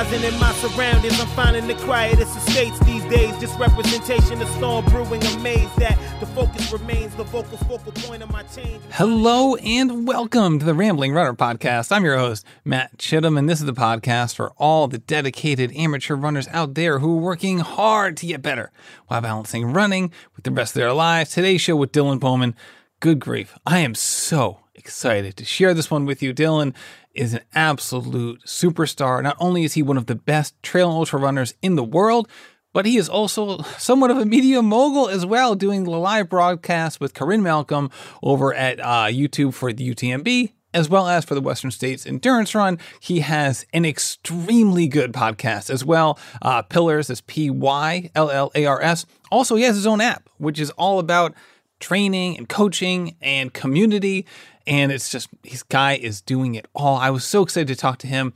Enterprising in my surroundings, I'm finding the quietest estates these days. Just representation of storm brewing. Amazed that the focus remains the vocal focal point of my change. Hello and welcome to the Rambling Runner Podcast. I'm your host, Matt Chittum, and this is the podcast for all the dedicated amateur runners out there who are working hard to get better while balancing running with the rest of their lives. Today's show with Dylan Bowman. Good grief. I am so excited to share this one with you. Dylan is an absolute superstar. Not only is he one of the best trail ultra runners in the world, but he is also somewhat of a media mogul as well, doing the live broadcast with Corinne Malcolm over at uh, YouTube for the UTMB, as well as for the Western States Endurance Run. He has an extremely good podcast as well. Uh, Pyllars is P Y L L A R S. Also, he has his own app, which is all about training and coaching and community. And it's just, his guy is doing it all. I was so excited to talk to him.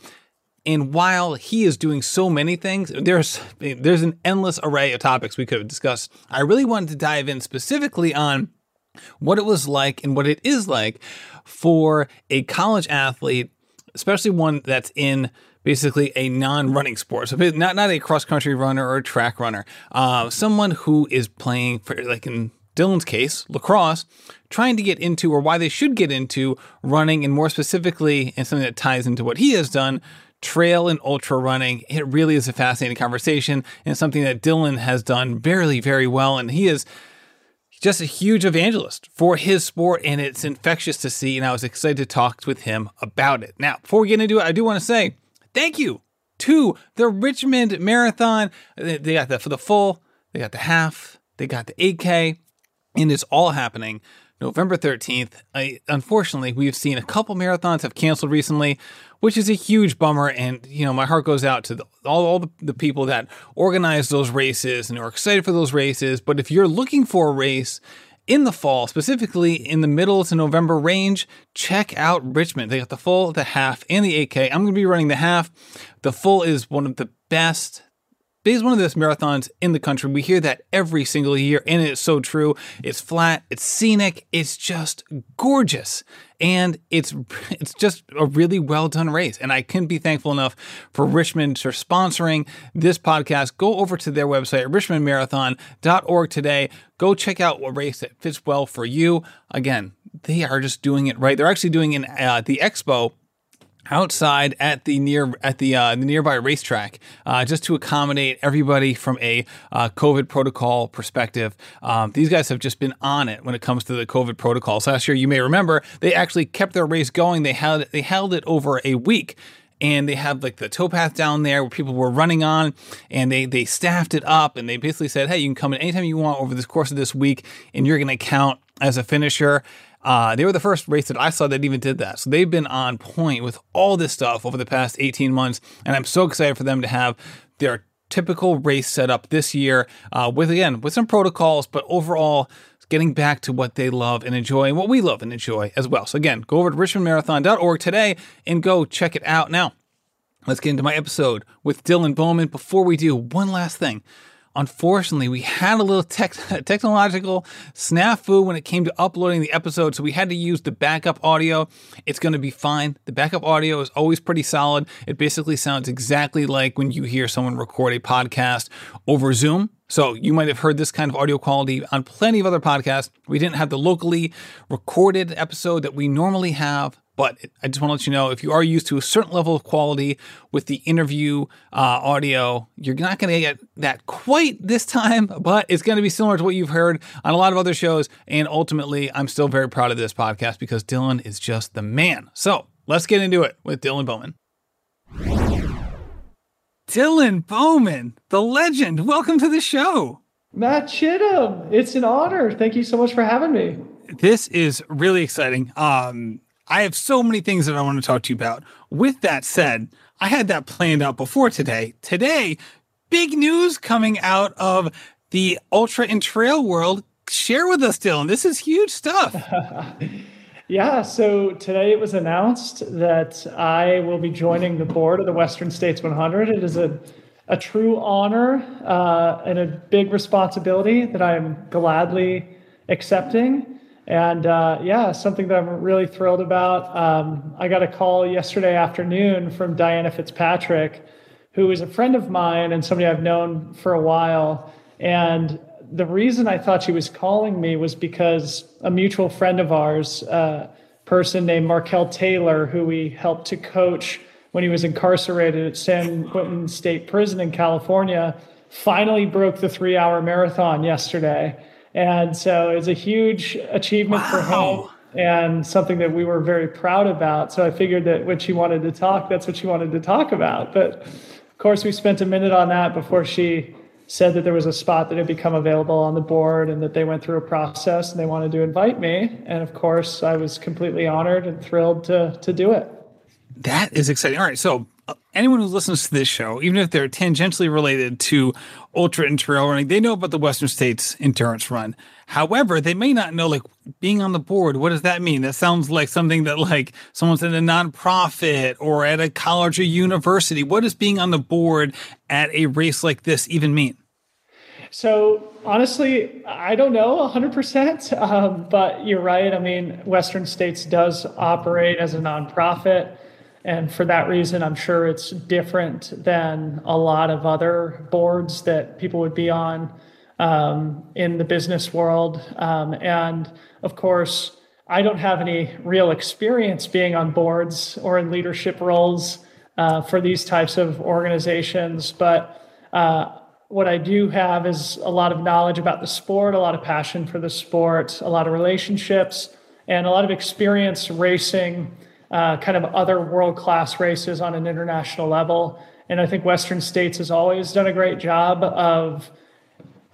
And while he is doing so many things, there's there's an endless array of topics we could have discussed. I really wanted to dive in specifically on what it was like and what it is like for a college athlete, especially one that's in basically a non-running sport. So not not a cross-country runner or a track runner, uh, someone who is playing for like in Dylan's case, lacrosse, trying to get into or why they should get into running, and more specifically, and something that ties into what he has done, trail and ultra running. It really is a fascinating conversation and something that Dylan has done very, very well. And he is just a huge evangelist for his sport, and it's infectious to see. And I was excited to talk with him about it. Now, before we get into it, I do want to say thank you to the Richmond Marathon. They got the for the full, they got the half, they got the 8K, and it's all happening November 13th. I, unfortunately, we've seen a couple marathons have canceled recently, which is a huge bummer. And, you know, my heart goes out to the, all, all the, the people that organize those races and are excited for those races. But if you're looking for a race in the fall, specifically in the middle to November range, check out Richmond. They got the full, the half, and the 8K. I'm going to be running the half. The full is one of the best is one of those marathons in the country. We hear that every single year, and it's so true. It's flat, it's scenic, it's just gorgeous, and it's it's just a really well done race. And I couldn't be thankful enough for Richmond for sponsoring this podcast. Go over to their website, richmondmarathon.org today. Go check out what race that fits well for you. Again, they are just doing it right. They're actually doing in uh, the expo outside at the near at the, uh, the nearby racetrack uh, just to accommodate everybody from a uh, COVID protocol perspective. Um, these guys have just been on it when it comes to the COVID protocols. Last year, you may remember, they actually kept their race going. They held they held it over a week. And they had like the towpath down there where people were running on, and they they staffed it up, and they basically said, "Hey, you can come in anytime you want over the course of this week, and you're going to count as a finisher." Uh, they were the first race that I saw that even did that. So they've been on point with all this stuff over the past 18 months. And I'm so excited for them to have their typical race set up this year uh, with, again, with some protocols, but overall, getting back to what they love and enjoy and what we love and enjoy as well. So again, go over to richmondmarathon.org today and go check it out. Now, let's get into my episode with Dylan Bowman. Before we do, one last thing unfortunately, we had a little tech- technological snafu when it came to uploading the episode, so we had to use the backup audio. It's going to be fine. The backup audio is always pretty solid. It basically sounds exactly like when you hear someone record a podcast over Zoom. So you might have heard this kind of audio quality on plenty of other podcasts. We didn't have the locally recorded episode that we normally have. But I just want to let you know if you are used to a certain level of quality with the interview uh, audio, you're not going to get that quite this time, but it's going to be similar to what you've heard on a lot of other shows. And ultimately, I'm still very proud of this podcast because Dylan is just the man. So let's get into it with Dylan Bowman. Dylan Bowman, the legend. Welcome to the show. Matt Chittum, it's an honor. Thank you so much for having me. This is really exciting. Um, I have so many things that I want to talk to you about. With that said, I had that planned out before today. Today, big news coming out of the ultra and trail world. Share with us, Dylan. This is huge stuff. yeah. So today it was announced that I will be joining the board of the Western States 100. It is a a true honor uh, and a big responsibility that I'm gladly accepting. And uh, yeah, something that I'm really thrilled about. Um, I got a call yesterday afternoon from Diana Fitzpatrick, who is a friend of mine and somebody I've known for a while. And the reason I thought she was calling me was because a mutual friend of ours, a uh, person named Markelle Taylor, who we helped to coach when he was incarcerated at San Quentin State Prison in California, finally broke the three hour marathon yesterday. And so it's a huge achievement wow. for him and something that we were very proud about. So I figured that when she wanted to talk, that's what she wanted to talk about. But of course, we spent a minute on that before she said that there was a spot that had become available on the board and that they went through a process and they wanted to invite me. And of course, I was completely honored and thrilled to, to do it. That is exciting. All right. So anyone who listens to this show, even if they're tangentially related to ultra and trail running, they know about the Western States endurance run. However, they may not know like being on the board. What does that mean? That sounds like something that like someone's in a nonprofit or at a college or university. What does being on the board at a race like this even mean? So honestly, I don't know 100%, um, but you're right. I mean, Western States does operate as a nonprofit. And for that reason, I'm sure it's different than a lot of other boards that people would be on um, in the business world. Um, and of course, I don't have any real experience being on boards or in leadership roles uh, for these types of organizations. But uh, what I do have is a lot of knowledge about the sport, a lot of passion for the sport, a lot of relationships, and a lot of experience racing uh, kind of other world class races on an international level. And I think Western States has always done a great job of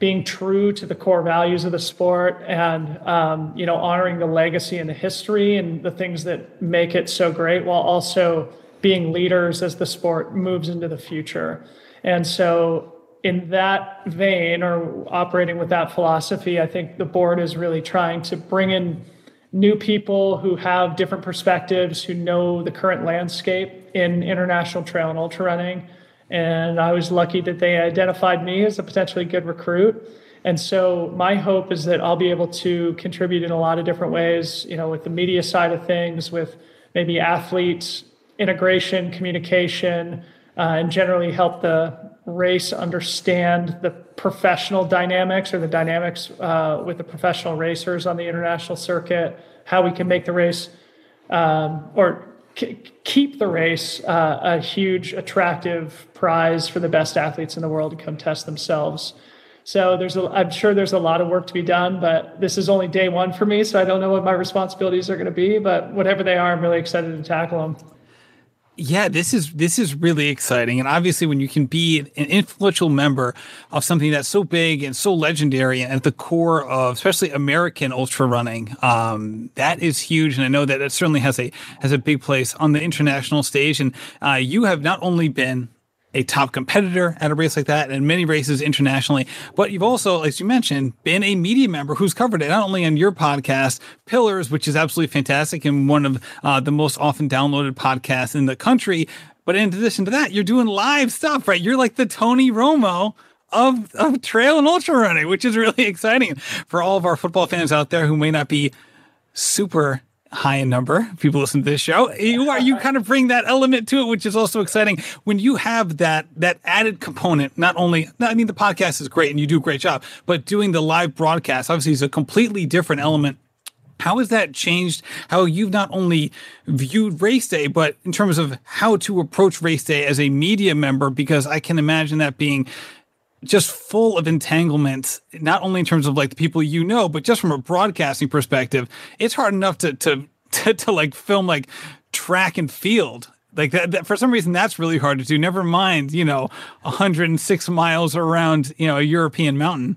being true to the core values of the sport and um, you know honoring the legacy and the history and the things that make it so great while also being leaders as the sport moves into the future and so in that vein or operating with that philosophy i think the board is really trying to bring in new people who have different perspectives, who know the current landscape in international trail and ultra running. And I was lucky that they identified me as a potentially good recruit. And so my hope is that I'll be able to contribute in a lot of different ways, you know, with the media side of things, with maybe athletes, integration, communication, uh, and generally help the race understand the professional dynamics or the dynamics uh, with the professional racers on the international circuit, how we can make the race um, or k- keep the race uh, a huge, attractive prize for the best athletes in the world to come test themselves. So there's, a, I'm sure there's a lot of work to be done, but this is only day one for me, so I don't know what my responsibilities are going to be. But whatever they are, I'm really excited to tackle them yeah, this is this is really exciting, and obviously, when you can be an influential member of something that's so big and so legendary, and at the core of especially American ultra running, um, that is huge. And I know that it certainly has a has a big place on the international stage. And uh, you have not only been a top competitor at a race like that and many races internationally. But you've also, as you mentioned, been a media member who's covered it not only on your podcast, Pyllars, which is absolutely fantastic and one of uh, the most often downloaded podcasts in the country. But in addition to that, you're doing live stuff, right? You're like the Tony Romo of, of trail and ultra running, which is really exciting for all of our football fans out there who may not be super high in number people listen to this show you are you kind of bring that element to it which is also exciting. When you have that that added component not only i mean the podcast is great and you do a great job but doing the live broadcast obviously is a completely different element. How has that changed how you've not only viewed race day but in terms of how to approach race day as a media member? Because i can imagine that being just full of entanglements, not only in terms of like the people you know, but just from a broadcasting perspective, it's hard enough to to to, to like film like track and field. Like that, that, for some reason, that's really hard to do. Never mind, you know, 106 miles around, you know, a European mountain.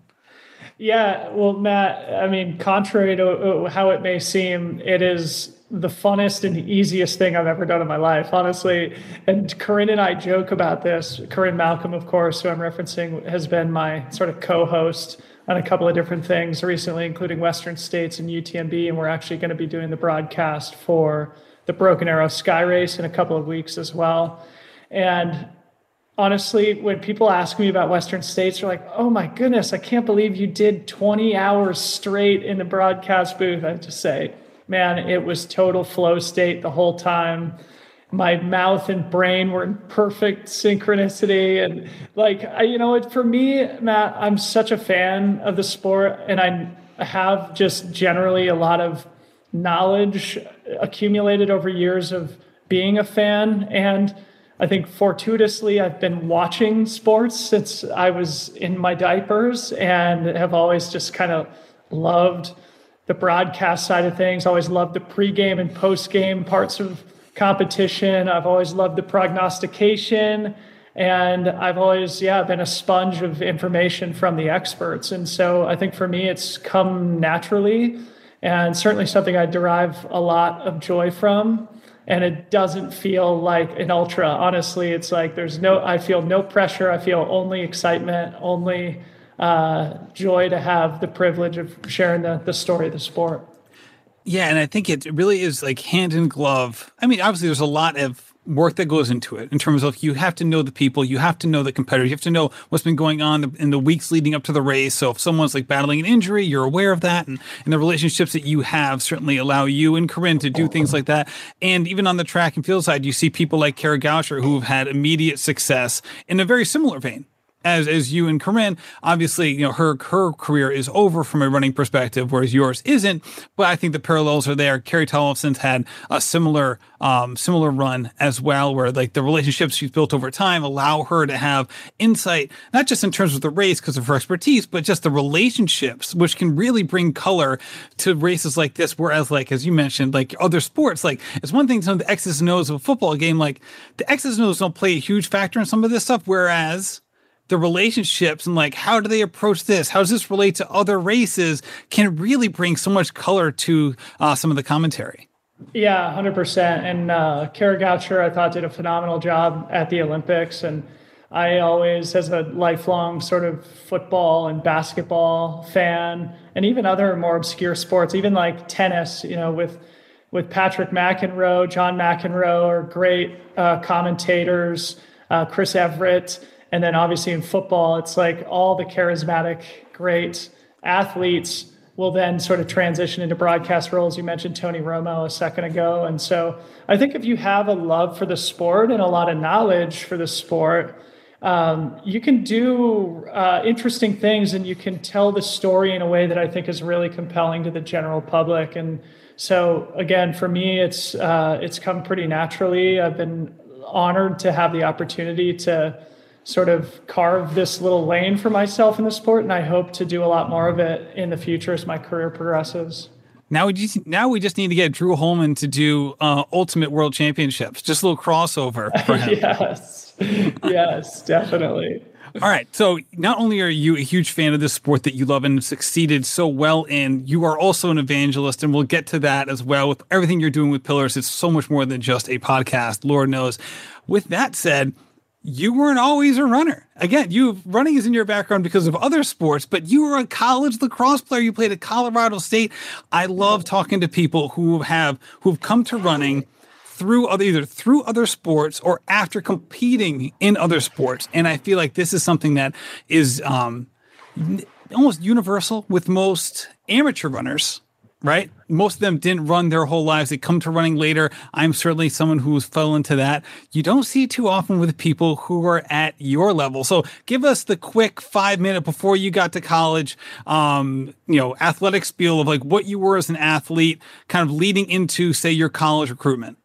Yeah, well, Matt, I mean, contrary to uh, how it may seem, it is the funnest and easiest thing I've ever done in my life, honestly. And Corinne and I joke about this. Corinne Malcolm, of course, who I'm referencing, has been my sort of co host on a couple of different things recently, including Western States and UTMB. And we're actually going to be doing the broadcast for the Broken Arrow Sky Race in a couple of weeks as well. And honestly, when people ask me about Western States, they're like, oh my goodness, I can't believe you did 20 hours straight in the broadcast booth. I just say, man, it was total flow state the whole time. My mouth and brain were in perfect synchronicity. And like, I, you know, for me, Matt, I'm such a fan of the sport and I have just generally a lot of knowledge accumulated over years of being a fan. And I think fortuitously, I've been watching sports since I was in my diapers and have always just kind of loved the broadcast side of things. I Always loved the pregame and postgame parts of competition. I've always loved the prognostication. And I've always, yeah, been a sponge of information from the experts. And so I think for me, it's come naturally and certainly something I derive a lot of joy from and it doesn't feel like an ultra honestly it's like there's no i feel no pressure i feel only excitement only uh, joy to have the privilege of sharing the, the story of the sport yeah and i think it really is like hand in glove i mean obviously there's a lot of work that goes into it in terms of you have to know the people, you have to know the competitors, you have to know what's been going on in the weeks leading up to the race. So if someone's like battling an injury, you're aware of that. And, and the relationships that you have certainly allow you and Corinne to do things like that. And even on the track and field side, you see people like Kara Goucher who have had immediate success in a very similar vein as as you and Corinne. Obviously, you know her her career is over from a running perspective, whereas yours isn't. But I think the parallels are there. Carrie Tollefson's had a similar um, similar run as well, where like the relationships she's built over time allow her to have insight, not just in terms of the race because of her expertise, but just the relationships, which can really bring color to races like this. Whereas, like as you mentioned, like other sports, like it's one thing to know the X's and O's of a football game, like the X's and O's don't play a huge factor in some of this stuff, whereas the relationships and like how do they approach this? How does this relate to other races? Can really bring so much color to uh, some of the commentary? Yeah 100% and uh, kara goucher i thought did a phenomenal job at the olympics. And i always as a lifelong sort of football and basketball fan and even other more obscure sports even like tennis you know with with patrick mcenroe john mcenroe are great uh, commentators uh, chris evert and then obviously in football, it's like all the charismatic, great athletes will then sort of transition into broadcast roles. You mentioned Tony Romo a second ago. And so I think if you have a love for the sport and a lot of knowledge for the sport, um, you can do uh, interesting things and you can tell the story in a way that I think is really compelling to the general public. And so again, for me, it's uh, it's come pretty naturally. I've been honored to have the opportunity to sort of carve this little lane for myself in the sport, and I hope to do a lot more of it in the future as my career progresses. Now we just now we just need to get Drew Holman to do uh, Ultimate World Championships, just a little crossover yes, yes, definitely. All right. So not only are you a huge fan of this sport that you love and succeeded so well in, you are also an evangelist, and we'll get to that as well with everything you're doing with Pyllars. It's so much more than just a podcast, Lord knows. With that said, you weren't always a runner. Again, you running is in your background because of other sports, but you were a college lacrosse player. You played at Colorado State. I love talking to people who have who've come to running through other either through other sports or after competing in other sports. And I feel like this is something that is um, almost universal with most amateur runners right? Most of them didn't run their whole lives. They come to running later. I'm certainly someone who's fell into that. You don't see too often with people who are at your level. So give us the quick five minute before you got to college, um, you know, athletic spiel of like what you were as an athlete, kind of leading into, say, your college recruitment.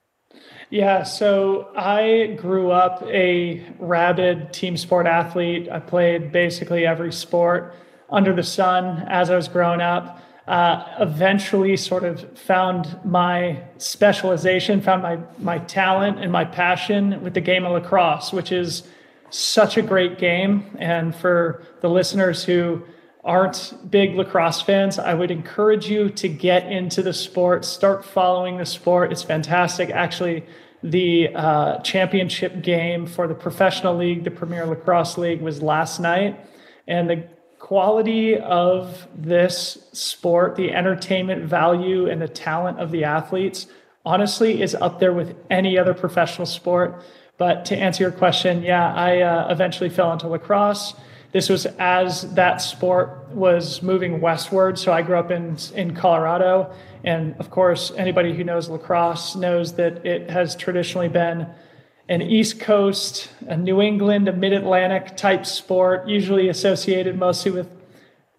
Yeah, so I grew up a rabid team sport athlete. I played basically every sport under the sun as I was growing up uh, eventually sort of found my specialization, found my my talent and my passion with the game of lacrosse, which is such a great game. And for the listeners who aren't big lacrosse fans, I would encourage you to get into the sport, start following the sport. It's fantastic. Actually, the uh, championship game for the professional league, the Premier Lacrosse League, was last night. And the quality of this sport, the entertainment value and the talent of the athletes, honestly, is up there with any other professional sport. But to answer your question, yeah, I uh, eventually fell into lacrosse. This was as that sport was moving westward. So I grew up in in Colorado, and of course, anybody who knows lacrosse knows that it has traditionally been an East Coast, a New England, a Mid Atlantic type sport, usually associated mostly with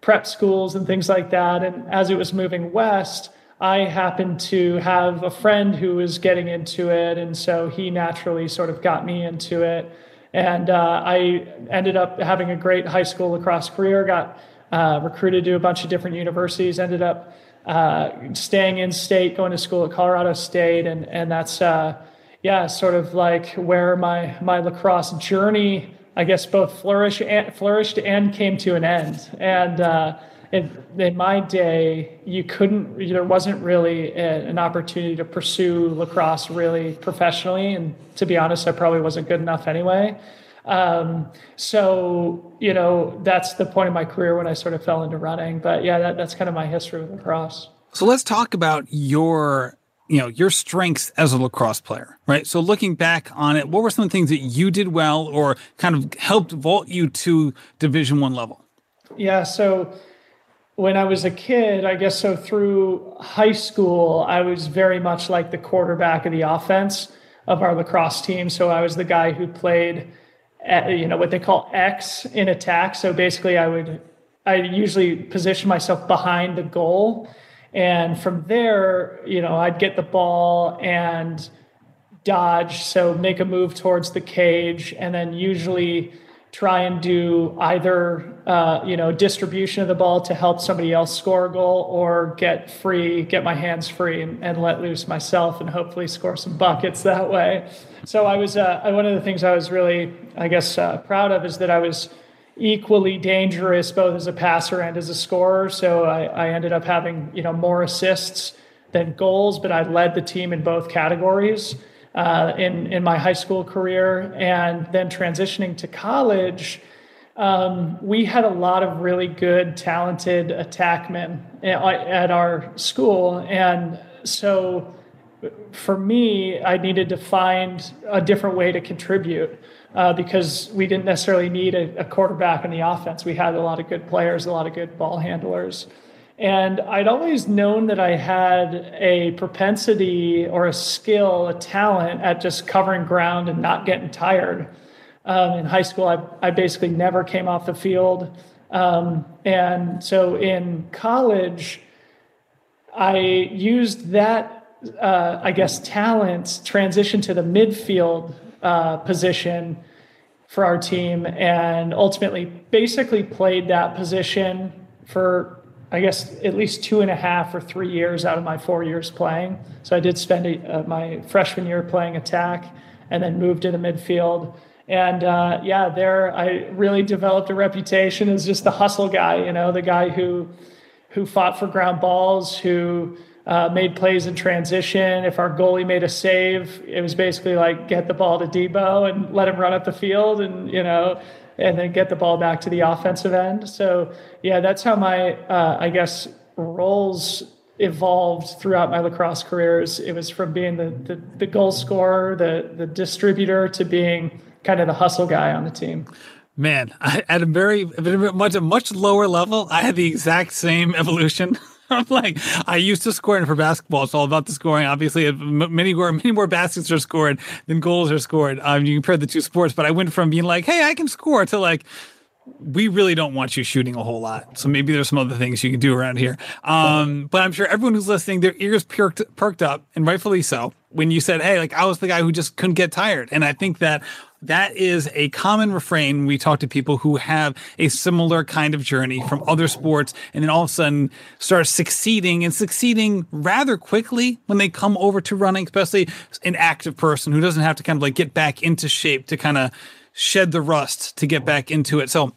prep schools and things like that. And as it was moving west, I happened to have a friend who was getting into it. And so he naturally sort of got me into it. And uh, I ended up having a great high school lacrosse career, got uh, recruited to a bunch of different universities, ended up uh, staying in state, going to school at Colorado State. And, and that's, uh, yeah, sort of like where my, my lacrosse journey, I guess, both flourished and, flourished and came to an end. And, uh, in, in my day, you couldn't, there wasn't really a, an opportunity to pursue lacrosse really professionally. And to be honest, I probably wasn't good enough anyway. Um, so, you know, that's the point of my career when I sort of fell into running. But yeah, that, that's kind of my history with lacrosse. So let's talk about your you know your strengths as a lacrosse player right so looking back on it what were some things that you did well or kind of helped vault you to division one level yeah so when I was a kid, I guess so through high school, I was very much like the quarterback of the offense of our lacrosse team. So I was the guy who played, at, you know, what they call X in attack. So basically, I would, I usually position myself behind the goal. And from there, you know, I'd get the ball and dodge. So make a move towards the cage and then usually try and do either uh, you know distribution of the ball to help somebody else score a goal or get free get my hands free and, and let loose myself and hopefully score some buckets that way so i was uh, one of the things i was really i guess uh, proud of is that i was equally dangerous both as a passer and as a scorer so I, I ended up having you know more assists than goals but i led the team in both categories uh, in in my high school career, and then transitioning to college. Um, we had a lot of really good, talented attackmen at our school, and so for me, I needed to find a different way to contribute uh, because we didn't necessarily need a, a quarterback in the offense. We had a lot of good players, a lot of good ball handlers. And I'd always known that I had a propensity or a skill, a talent at just covering ground and not getting tired. Um, in high school, I, I basically never came off the field. Um, and so in college, I used that, uh, I guess, talent transition to the midfield uh, position for our team and ultimately basically played that position for I guess at least two and a half or three years out of my four years playing. So I did spend a, uh, my freshman year playing attack, and then moved to the midfield. And uh, yeah, there I really developed a reputation as just the hustle guy. You know, the guy who who fought for ground balls, who uh, made plays in transition. If our goalie made a save, it was basically like get the ball to Debo and let him run up the field, and you know and then get the ball back to the offensive end. So yeah, that's how my uh, I guess roles evolved throughout my lacrosse careers. It was from being the, the, the goal scorer, the the distributor, to being kind of the hustle guy on the team. Man, I, at a very much a much lower level, I had the exact same evolution. I'm like, I used to score, and for basketball, it's all about the scoring. Obviously, many more, many more baskets are scored than goals are scored. Um, you compare the two sports, but I went from being like, hey, I can score to like, we really don't want you shooting a whole lot. So maybe there's some other things you can do around here. Um, but I'm sure everyone who's listening, their ears perked, perked up, and rightfully so, when you said, hey, like I was the guy who just couldn't get tired. And I think that that is a common refrain we talk to people who have a similar kind of journey from other sports and then all of a sudden start succeeding and succeeding rather quickly when they come over to running, especially an active person who doesn't have to kind of like get back into shape to kind of shed the rust to get back into it. So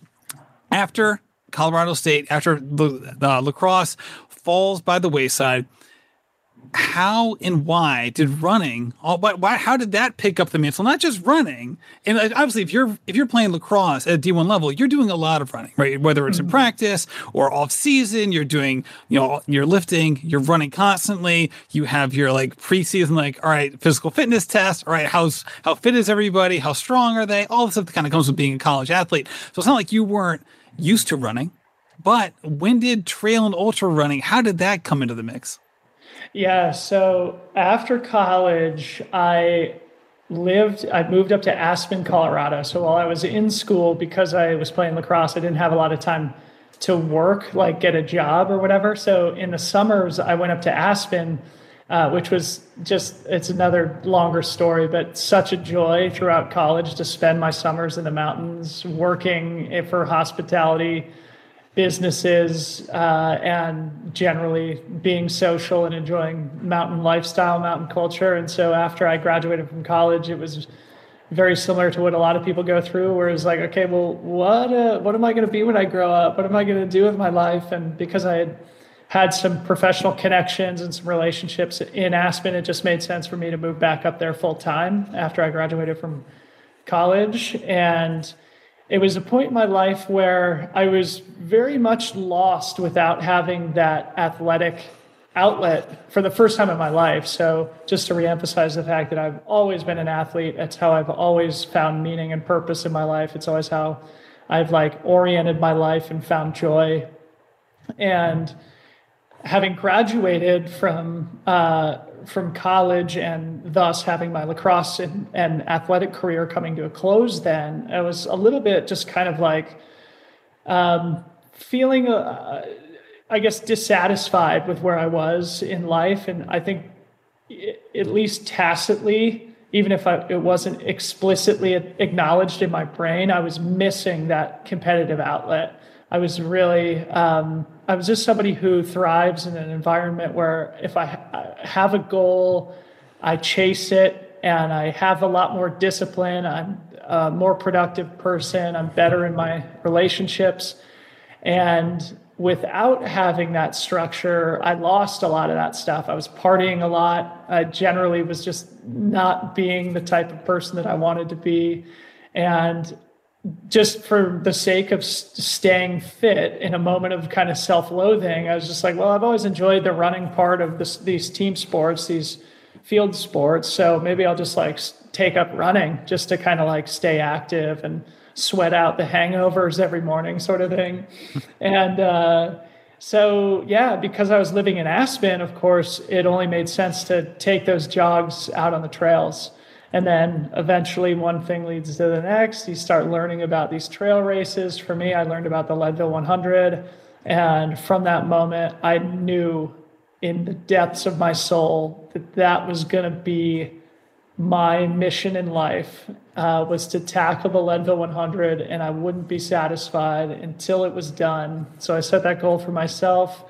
after Colorado State, after the, lacrosse falls by the wayside, how and why did running all why, why how did that pick up the mantle? Not just running and obviously if you're if you're playing lacrosse at d1 level you're doing a lot of running right? Whether it's in mm-hmm. practice or off season you're doing you know you're lifting you're running constantly you have your like preseason like all right physical fitness test all right how's how fit is everybody? How strong are they? All the stuff that kind of comes with being a college athlete. So it's not like you weren't used to running but when did trail and ultra running how did that come into the mix yeah. So after college, I lived, I moved up to Aspen, Colorado. So while I was in school, because I was playing lacrosse, I didn't have a lot of time to work, like get a job or whatever. So in the summers, I went up to Aspen. Uh, which was just it's another longer story but such a joy throughout college to spend my summers in the mountains working for hospitality businesses uh, and generally being social and enjoying mountain lifestyle, mountain culture. And so after I graduated from college, it was very similar to what a lot of people go through, where it's like, okay, well, what uh, what am I going to be when I grow up? What am I going to do with my life? And because I had had some professional connections and some relationships in Aspen, it just made sense for me to move back up there full time after I graduated from college and it was a point in my life where I was very much lost without having that athletic outlet for the first time in my life. So, just to reemphasize the fact that I've always been an athlete, that's how I've always found meaning and purpose in my life. It's always how I've like oriented my life and found joy. And having graduated from uh, from college and thus having my lacrosse and, and, athletic career coming to a close then i was a little bit just kind of like um, feeling uh, i guess dissatisfied with where i was in life. And i think at least tacitly even if I, it wasn't explicitly acknowledged in my brain i was missing that competitive outlet I was really, um, I was just somebody who thrives in an environment where if I, I have a goal, I chase it, and I have a lot more discipline. I'm a more productive person. I'm better in my relationships. And without having that structure, I lost a lot of that stuff. I was partying a lot. I generally was just not being the type of person that I wanted to be. And just for the sake of staying fit in a moment of kind of self-loathing i was just like well i've always enjoyed the running part of this, these team sports these field sports. So maybe i'll just like take up running just to kind of like stay active and sweat out the hangovers every morning sort of thing. And uh, so yeah because i was living in aspen of course it only made sense to take those jogs out on the trails and then eventually one thing leads to the next. You start learning about these trail races. For me, I learned about the Leadville 100. And from that moment, I knew in the depths of my soul that that was going to be my mission in life uh, was to tackle the Leadville 100, and I wouldn't be satisfied until it was done. So I set that goal for myself.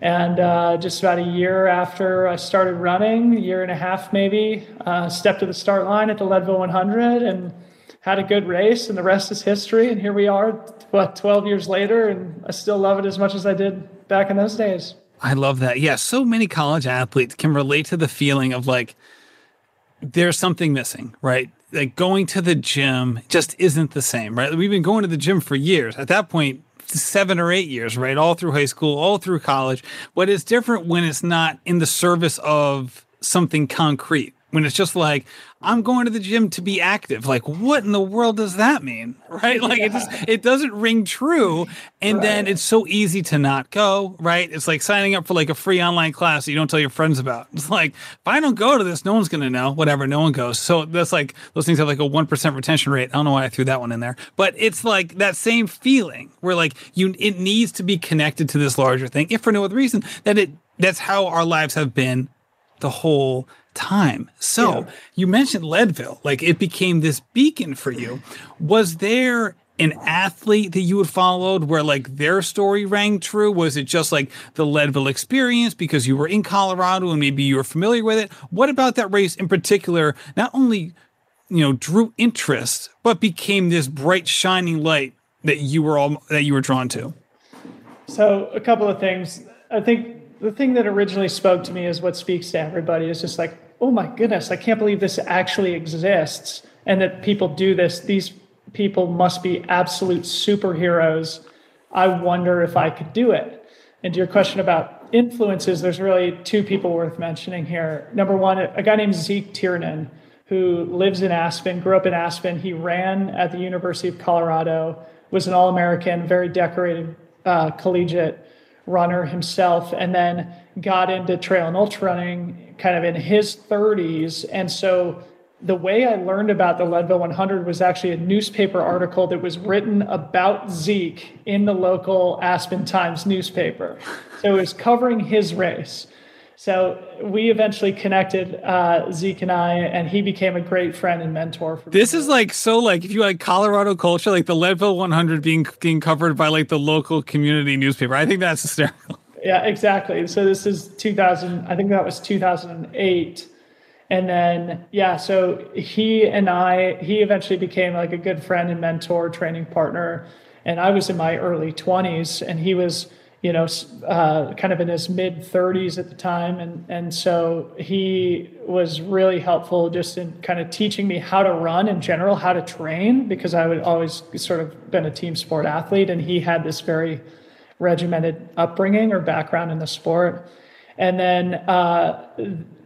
And uh, just about a year after I started running, a year and a half maybe, uh, stepped to the start line at the Leadville 100 and had a good race, and the rest is history. And here we are, what, 12 years later, and I still love it as much as I did back in those days. I love that. Yeah, so many college athletes can relate to the feeling of like there's something missing, right? Like going to the gym just isn't the same, right? We've been going to the gym for years. At that point, seven or eight years, right? All through high school, all through college. But it's different when it's not in the service of something concrete. When it's just like, I'm going to the gym to be active. Like, what in the world does that mean? Right? Like, yeah. it just it doesn't ring true. And right. then it's so easy to not go. Right? It's like signing up for like a free online class that you don't tell your friends about. It's like if I don't go to this, no one's gonna know. Whatever, no one goes. So that's like those things have like a one percent retention rate. I don't know why I threw that one in there, but it's like that same feeling where like you it needs to be connected to this larger thing, if for no other reason that it that's how our lives have been the whole time. So yeah. you mentioned Leadville, like it became this beacon for you. Was there an athlete that you had followed where like their story rang true? Was it just like the Leadville experience because you were in Colorado and maybe you were familiar with it? What about that race in particular not only you know drew interest but became this bright shining light that you were all that you were drawn to? So a couple of things. I think the thing that originally spoke to me is what speaks to everybody is just like, oh my goodness, I can't believe this actually exists and that people do this. These people must be absolute superheroes. I wonder if I could do it. And to your question about influences, there's really two people worth mentioning here. Number one, a guy named Zeke Tiernan, who lives in Aspen, grew up in Aspen. He ran at the University of Colorado, was an All American, very decorated uh, collegiate runner himself, and then got into trail and ultra running kind of in his 30s. And so the way I learned about the Leadville 100 was actually a newspaper article that was written about Zeke in the local Aspen Times newspaper. So it was covering his race. So we eventually connected, uh, Zeke and I, and he became a great friend and mentor. For this me. is like so like if you like Colorado culture, like the Leadville 100 being being covered by like the local community newspaper. I think that's hysterical. Yeah, exactly. So this is 2000. I think that was 2008 and then yeah so he and i he eventually became like a good friend and mentor training partner and i was in my early 20s and he was you know uh, kind of in his mid 30s at the time and and so he was really helpful just in kind of teaching me how to run in general how to train because i would always sort of been a team sport athlete and he had this very regimented upbringing or background in the sport and then uh,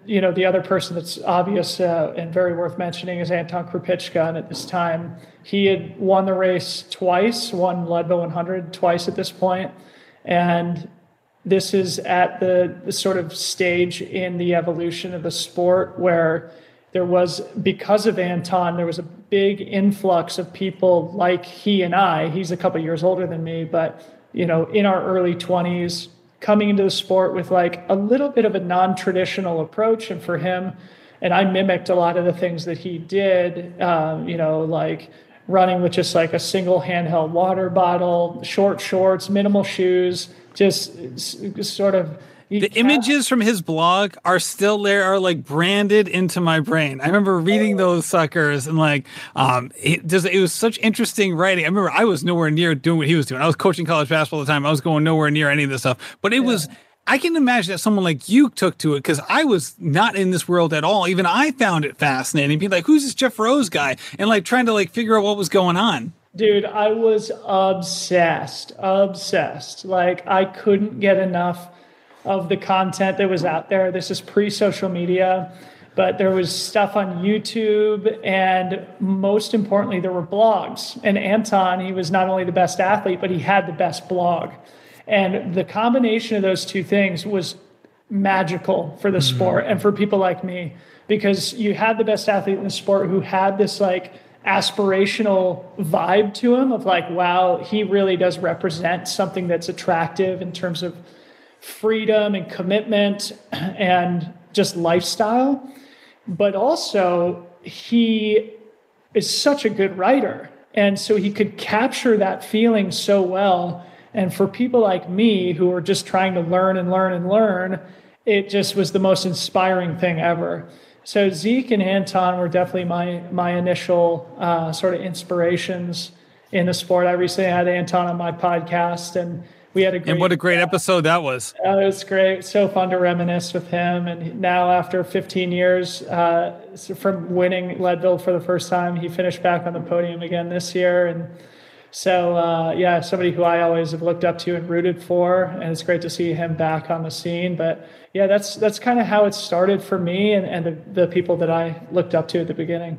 you know, the other person that's obvious uh, and very worth mentioning is Anton Krupicka. And at this time, he had won the race twice, won Leadville 100 twice at this point. And this is at the, the sort of stage in the evolution of the sport where there was, because of Anton, there was a big influx of people like he and I. He's a couple years older than me, but, you know, in our early 20s, coming into the sport with like a little bit of a non-traditional approach and for him and i mimicked a lot of the things that he did um, you know like running with just like a single handheld water bottle short shorts minimal shoes just sort of the images from his blog are still there, are like branded into my brain. I remember reading those suckers and like, um, it just it was such interesting writing. I remember I was nowhere near doing what he was doing. I was coaching college basketball at the time. I was going nowhere near any of this stuff, but it yeah. was. I can imagine that someone like you took to it because I was not in this world at all. Even I found it fascinating. Being like, "Who's this Jeff Rose guy?" and like trying to like figure out what was going on. Dude, I was obsessed, obsessed. Like I couldn't get enough of the content that was out there. This is pre social media, but there was stuff on YouTube, and most importantly, there were blogs. And Anton, he was not only the best athlete, but he had the best blog. And the combination of those two things was magical for the mm-hmm. sport and for people like me because you had the best athlete in the sport who had this like aspirational vibe to him of like wow he really does represent something that's attractive in terms of freedom and commitment and just lifestyle. But also, he is such a good writer. And so he could capture that feeling so well. And for people like me who are just trying to learn and learn and learn, it just was the most inspiring thing ever. So Zeke and Anton were definitely my my initial uh, sort of inspirations in the sport. I recently had Anton on my podcast, and we had a great, and what a great episode that was. Uh, it was great. So fun to reminisce with him. And now, after 15 years uh, from winning Leadville for the first time, he finished back on the podium again this year. And so, uh, yeah, somebody who I always have looked up to and rooted for, and it's great to see him back on the scene. But yeah, that's that's kind of how it started for me and, and the, the people that I looked up to at the beginning.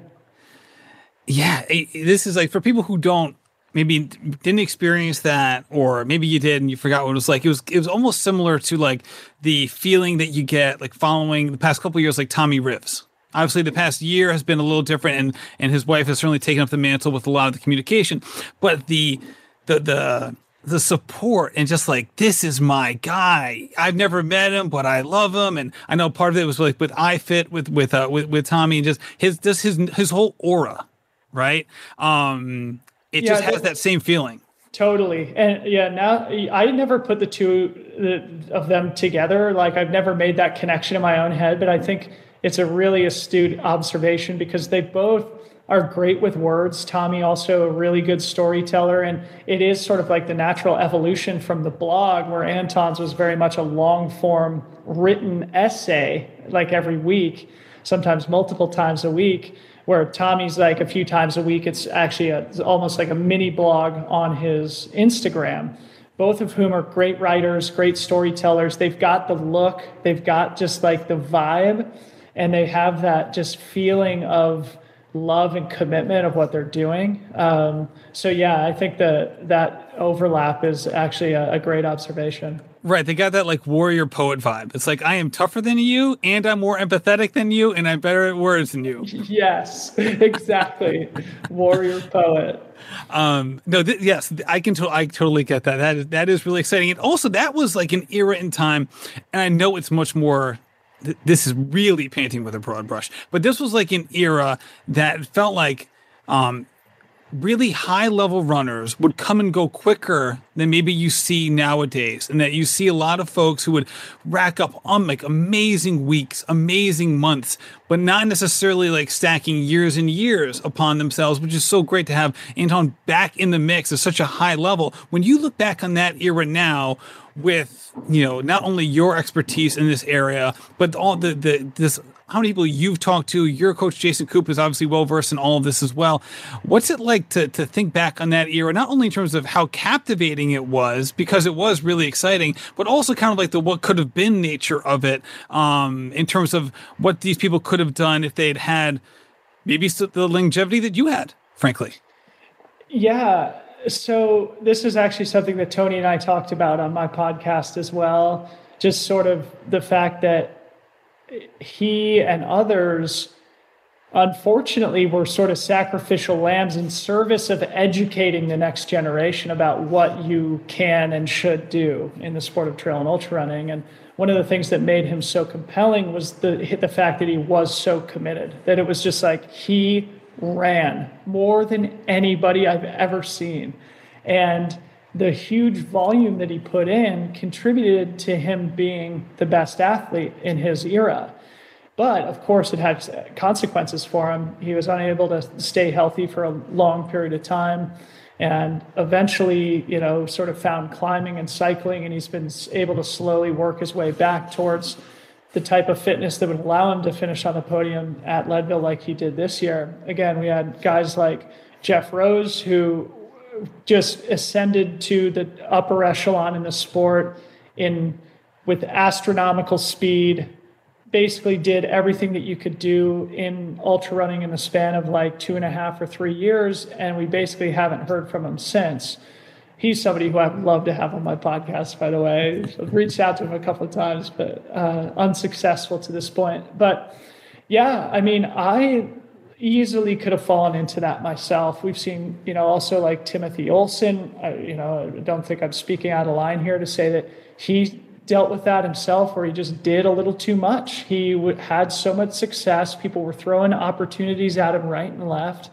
Yeah, this is like for people who don't maybe didn't experience that or maybe you did and you forgot what it was like it was it was almost similar to like the feeling that you get like following the past couple years like tommy rivs obviously the past year has been a little different and and his wife has certainly taken up the mantle with a lot of the communication but the the the the support and just like this is my guy. I've never met him, but I love him, and I know part of it was like with iFit with with uh, with with Tommy and just his just his his whole aura, right? Um, it yeah, just has that same feeling. Totally. And yeah, now I never put the two of them together. Like I've never made that connection in my own head, but I think it's a really astute observation because they both are great with words. Tommy also a really good storyteller, and it is sort of like the natural evolution from the blog, where Anton's was very much a long form written essay, like every week, sometimes multiple times a week. Where Tommy's like a few times a week, it's actually a, it's almost like a mini blog on his Instagram. Both of whom are great writers, great storytellers. They've got the look, they've got just like the vibe, and they have that just feeling of love and commitment of what they're doing. Um, so yeah, I think that that overlap is actually a, a, great observation. Right, they got that like warrior poet vibe. It's like I am tougher than you, and I'm more empathetic than you, and I'm better at words than you. Yes, exactly, warrior poet. Um, no, th- yes, I can. To- I totally get that. That is that is really exciting, and also that was like an era in time, and I know it's much more this is really painting with a broad brush, but this was like an era that felt like um, really high level runners would come and go quicker than maybe you see nowadays. And that you see a lot of folks who would rack up on like amazing weeks, amazing months, but not necessarily like stacking years and years upon themselves, which is so great to have Anton back in the mix at such a high level. When you look back on that era now, with you know not only your expertise in this area but all the the this how many people you've talked to. Your coach, Jason Koop, is obviously well versed in all of this as well. What's it like to, to think back on that era, not only in terms of how captivating it was, because it was really exciting, but also kind of like the what could have been nature of it um, in terms of what these people could have done if they'd had maybe the longevity that you had, frankly. Yeah. So this is actually something that Tony and I talked about on my podcast as well. Just sort of the fact that he and others unfortunately were sort of sacrificial lambs in service of educating the next generation about what you can and should do in the sport of trail and ultra running. And one of the things that made him so compelling was the the fact that he was so committed that it was just like he ran more than anybody I've ever seen. And the huge volume that he put in contributed to him being the best athlete in his era. But of course, it had consequences for him. He was unable to stay healthy for a long period of time and eventually, you know, sort of found climbing and cycling, and he's been able to slowly work his way back towards the type of fitness that would allow him to finish on the podium at Leadville like he did this year. Again, we had guys like Geoff Roes, who just ascended to the upper echelon in the sport in with astronomical speed basically did everything that you could do in ultra running in the span of like two and a half or three years and we basically haven't heard from him since. He's somebody who i'd love to have on my podcast by the way. I've reached out to him a couple of times but uh, unsuccessful to this point. But yeah i mean i easily could have fallen into that myself. We've seen, you know, also like Timothy Olson. I, you know, I don't think I'm speaking out of line here to say that he dealt with that himself, where he just did a little too much. He w- had so much success. People were throwing opportunities at him right and left,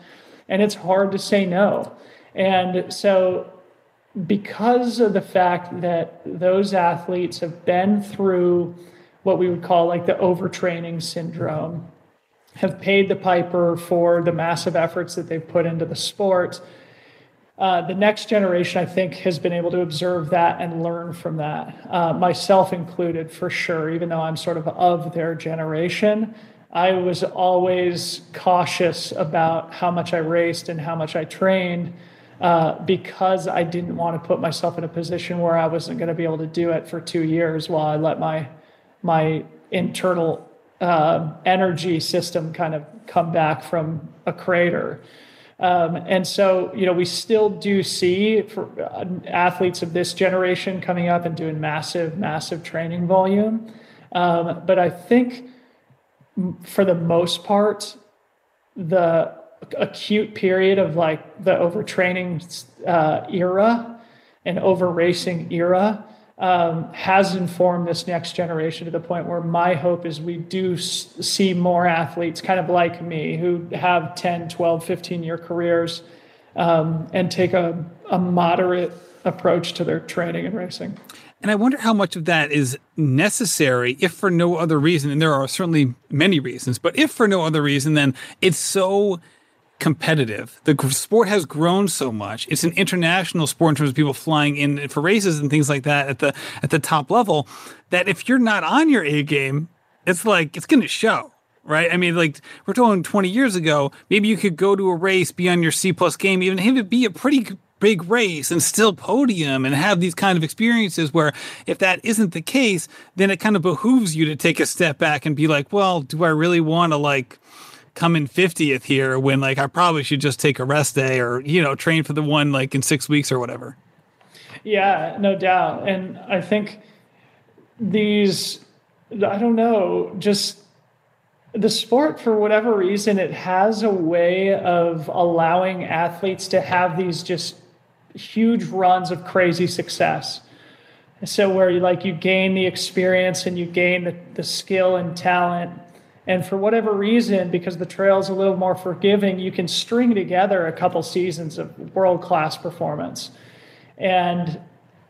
and it's hard to say no. And so, because of the fact that those athletes have been through what we would call like the overtraining syndrome have paid the piper for the massive efforts that they've put into the sport. Uh, the next generation, I think, has been able to observe that and learn from that, uh, myself included, for sure. Even though I'm sort of of their generation, I was always cautious about how much I raced and how much I trained uh, because I didn't want to put myself in a position where I wasn't going to be able to do it for two years while I let my my internal uh, energy system kind of come back from a crater. Um, and so, you know, we still do see for uh, athletes of this generation coming up and doing massive, massive training volume. Um, but I think for the most part, the acute period of like the overtraining uh, era and over racing era um, has informed this next generation to the point where my hope is we do s- see more athletes kind of like me who have 10 12 15 year careers um, and take a, a moderate approach to their training and racing. And I wonder how much of that is necessary, if for no other reason, and there are certainly many reasons, but if for no other reason, then it's so competitive. The sport has grown so much. It's an international sport in terms of people flying in for races and things like that at the at the top level. That if you're not on your A game, it's like it's going to show, right? I mean, like we're talking 20 years ago, maybe you could go to a race, be on your C plus game, even have it be a pretty big race and still podium and have these kind of experiences where if that isn't the case, then it kind of behooves you to take a step back and be like, well, do I really want to like come in 50th here when like I probably should just take a rest day or, you know, train for the one like in six weeks or whatever? Yeah, no doubt. And I think these, I don't know, just the sport, for whatever reason, it has a way of allowing athletes to have these just huge runs of crazy success. So where you like you gain the experience and you gain the, the skill and talent. And for whatever reason, because the trail's a little more forgiving, you can string together a couple seasons of world-class performance. And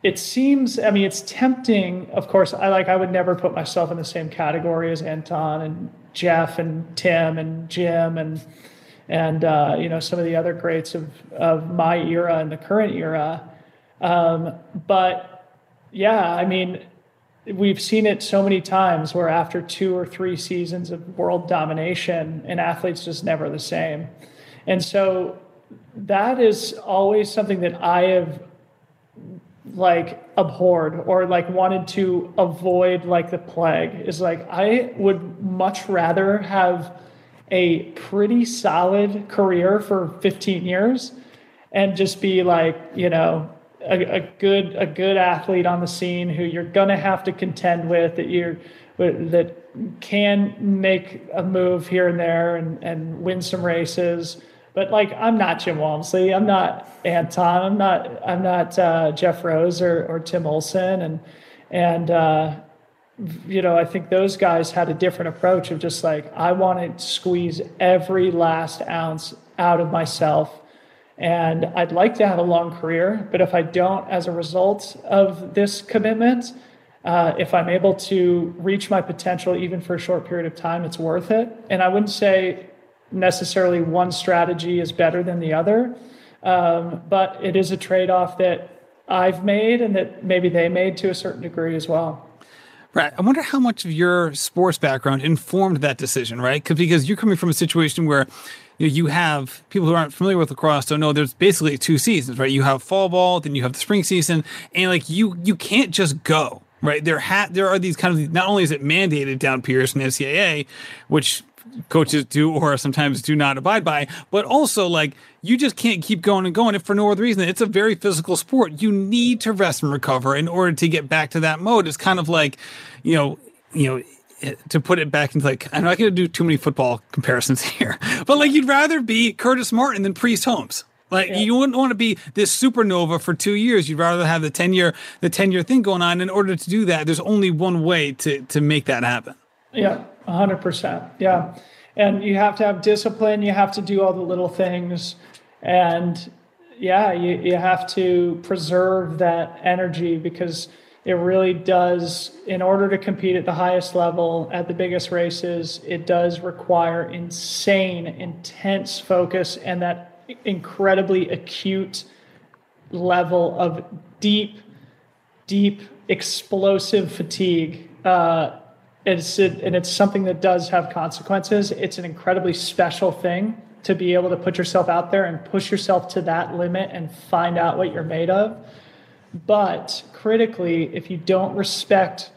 it seems, I mean, it's tempting. Of course, I like I would never put myself in the same category as Anton and Jeff and Tim and Jim and and uh, you know some of the other greats of of my era and the current era. Um, but yeah, I mean, we've seen it so many times where after two or three seasons of world domination, an athlete's just never the same, and so that is always something that I have like abhorred or like wanted to avoid like the plague is like I would much rather have a pretty solid career for 15 years and just be like, you know, a, a good a good athlete on the scene who you're gonna have to contend with that you're that can make a move here and there and, and win some races. But like I'm not Jim Walmsley, I'm not Anton, I'm not I'm not uh, Geoff Roes or, or Tim Olson and and uh, you know, I think those guys had a different approach of just like, I want to squeeze every last ounce out of myself. And I'd like to have a long career, but if I don't, as a result of this commitment, uh, if I'm able to reach my potential even for a short period of time, it's worth it. And I wouldn't say necessarily one strategy is better than the other, um, but it is a trade off that I've made and that maybe they made to a certain degree as well. Right. I wonder how much of your sports background informed that decision, right? Because you're coming from a situation where you, know, you have people who aren't familiar with lacrosse don't know there's basically two seasons, right? You have fall ball, then you have the spring season, and like you you can't just go right there. Ha- there are these kind of not only is it mandated down Pierce and NCAA, which coaches do or sometimes do not abide by, but also like you just can't keep going and going if for no other reason. It's a very physical sport. You need to rest and recover in order to get back to that mode. It's kind of like, you know, you know, to put it back into like I'm not going to do too many football comparisons here, but like you'd rather be Curtis Martin than Priest Holmes. Like yeah. you wouldn't want to be this supernova for two years. You'd rather have the ten year the ten year thing going on. In order to do that, there's only one way to to make that happen. Yeah, 100%. Yeah. And you have to have discipline. You have to do all the little things. And yeah, you, you have to preserve that energy because it really does, in order to compete at the highest level at the biggest races, it does require insane, intense focus and that incredibly acute level of deep, deep, explosive fatigue. Uh, it's and it's something that does have consequences. It's an incredibly special thing to be able to put yourself out there and push yourself to that limit and find out what you're made of. But critically, if you don't respect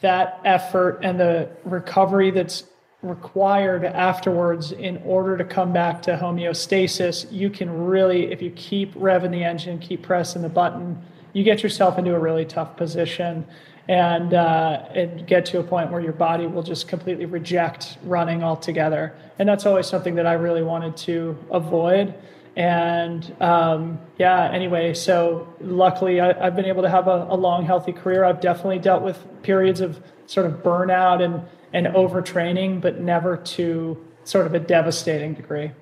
that effort and the recovery that's required afterwards in order to come back to homeostasis, you can really, if you keep revving the engine, keep pressing the button, you get yourself into a really tough position and uh, and get to a point where your body will just completely reject running altogether. And that's always something that I really wanted to avoid. And um, yeah, anyway, so luckily I, have been able to have a, a, long, healthy career. I've definitely dealt with periods of sort of burnout and, and overtraining, but never to sort of a devastating degree.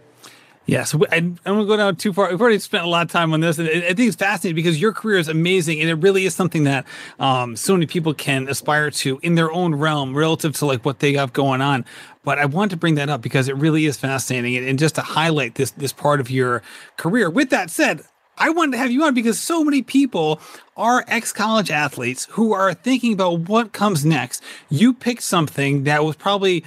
Yes, I, I don't want to go down too far. We've already spent a lot of time on this, and I think it's fascinating because your career is amazing, and it really is something that um, so many people can aspire to in their own realm relative to like what they have going on. But I want to bring that up because it really is fascinating, and, and just to highlight this this part of your career. With that said, I wanted to have you on because so many people are ex college athletes who are thinking about what comes next. You picked something that was probably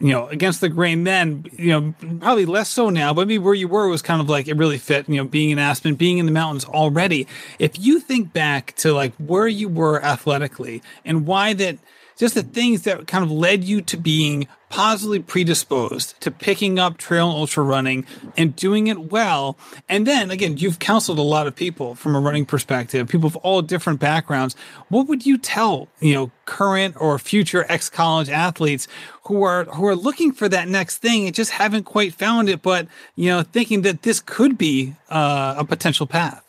you know, against the grain then, you know, probably less so now, but maybe where you were was kind of like it really fit, you know, being in Aspen, being in the mountains already. If you think back to like where you were athletically and why that just the things that kind of led you to being positively predisposed to picking up trail and ultra running and doing it well. And then again, you've counseled a lot of people from a running perspective, people of all different backgrounds. What would you tell, you know, current or future ex-college athletes who are who are looking for that next thing and just haven't quite found it, but you know, thinking that this could be uh, a potential path?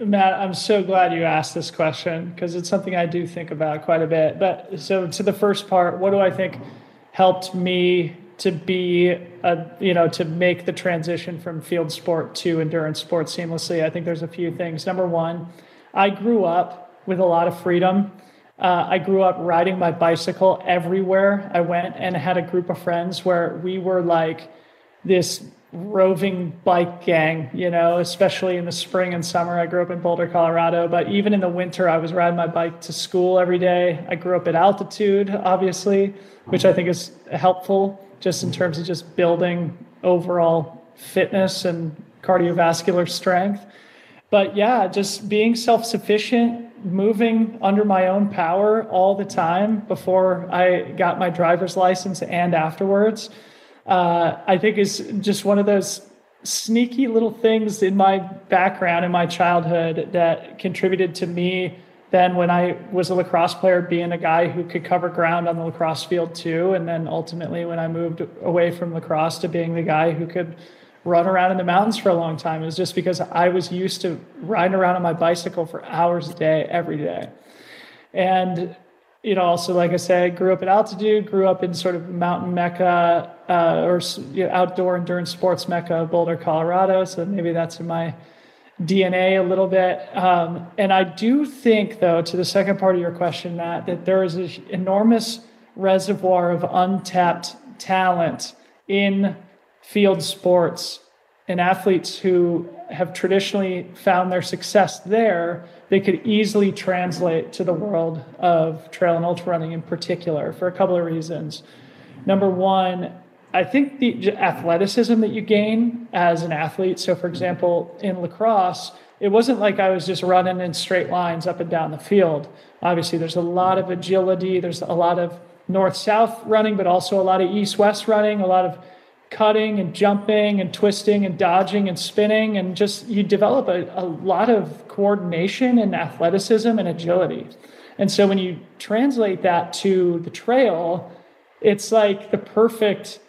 Matt, I'm so glad you asked this question because it's something I do think about quite a bit. But so to the first part, what do I think helped me to be a you know to make the transition from field sport to endurance sport seamlessly? I think there's a few things. Number one, I grew up with a lot of freedom. Uh, I grew up riding my bicycle everywhere I went and had a group of friends where we were like this roving bike gang, you know, especially in the spring and summer. I grew up in Boulder, Colorado, but even in the winter, I was riding my bike to school every day. I grew up at altitude, obviously, which I think is helpful just in terms of just building overall fitness and cardiovascular strength. But yeah, just being self sufficient, moving under my own power all the time before I got my driver's license and afterwards uh, I think is just one of those sneaky little things in my background in my childhood that contributed to me then when I was a lacrosse player being a guy who could cover ground on the lacrosse field too and then ultimately when I moved away from lacrosse to being the guy who could run around in the mountains for a long time it was just because I was used to riding around on my bicycle for hours a day every day and you know, also like I said, grew up at altitude, grew up in sort of mountain mecca uh, or you know, outdoor endurance sports mecca, Boulder, Colorado. So maybe that's in my DNA a little bit. Um, and I do think, though, to the second part of your question, Matt, that there is an enormous reservoir of untapped talent in field sports and athletes who have traditionally found their success there, they could easily translate to the world of trail and ultra running in particular for a couple of reasons. Number one, I think the athleticism that you gain as an athlete. So, for example, in lacrosse, it wasn't like I was just running in straight lines up and down the field. Obviously, there's a lot of agility, there's a lot of north south running, but also a lot of east west running, a lot of cutting and jumping and twisting and dodging and spinning and just you develop a, a lot of coordination and athleticism and agility. And so when you translate that to the trail it's like the perfect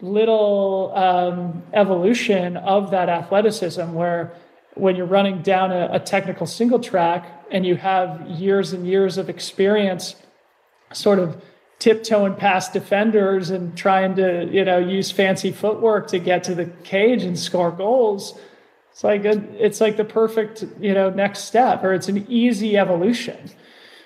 little um, evolution of that athleticism where when you're running down a, a technical single track and you have years and years of experience sort of tiptoeing past defenders and trying to you know use fancy footwork to get to the cage and score goals it's like a, it's like the perfect you know next step or it's an easy evolution.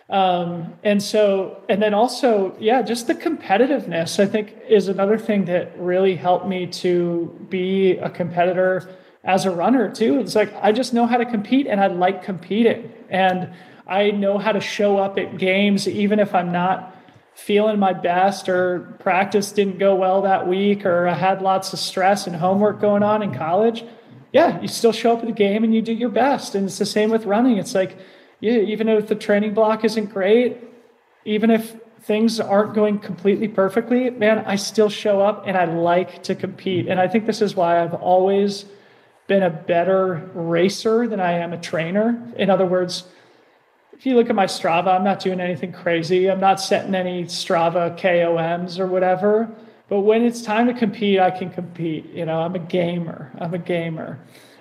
Um, and so and then also yeah just the competitiveness i think is another thing that really helped me to be a competitor as a runner too. It's like i just know how to compete and i like competing. And i know how to show up at games even if i'm not feeling my best or practice didn't go well that week or I had lots of stress and homework going on in college, yeah, you still show up at the game and you do your best. And it's the same with running. It's like, yeah, even if the training block isn't great, even if things aren't going completely perfectly, man, I still show up and I like to compete. And I think this is why I've always been a better racer than I am a trainer. In other words, if you look at my Strava, I'm not doing anything crazy. I'm not setting any Strava KOMs or whatever. But when it's time to compete, I can compete. You know, I'm a gamer. I'm a gamer.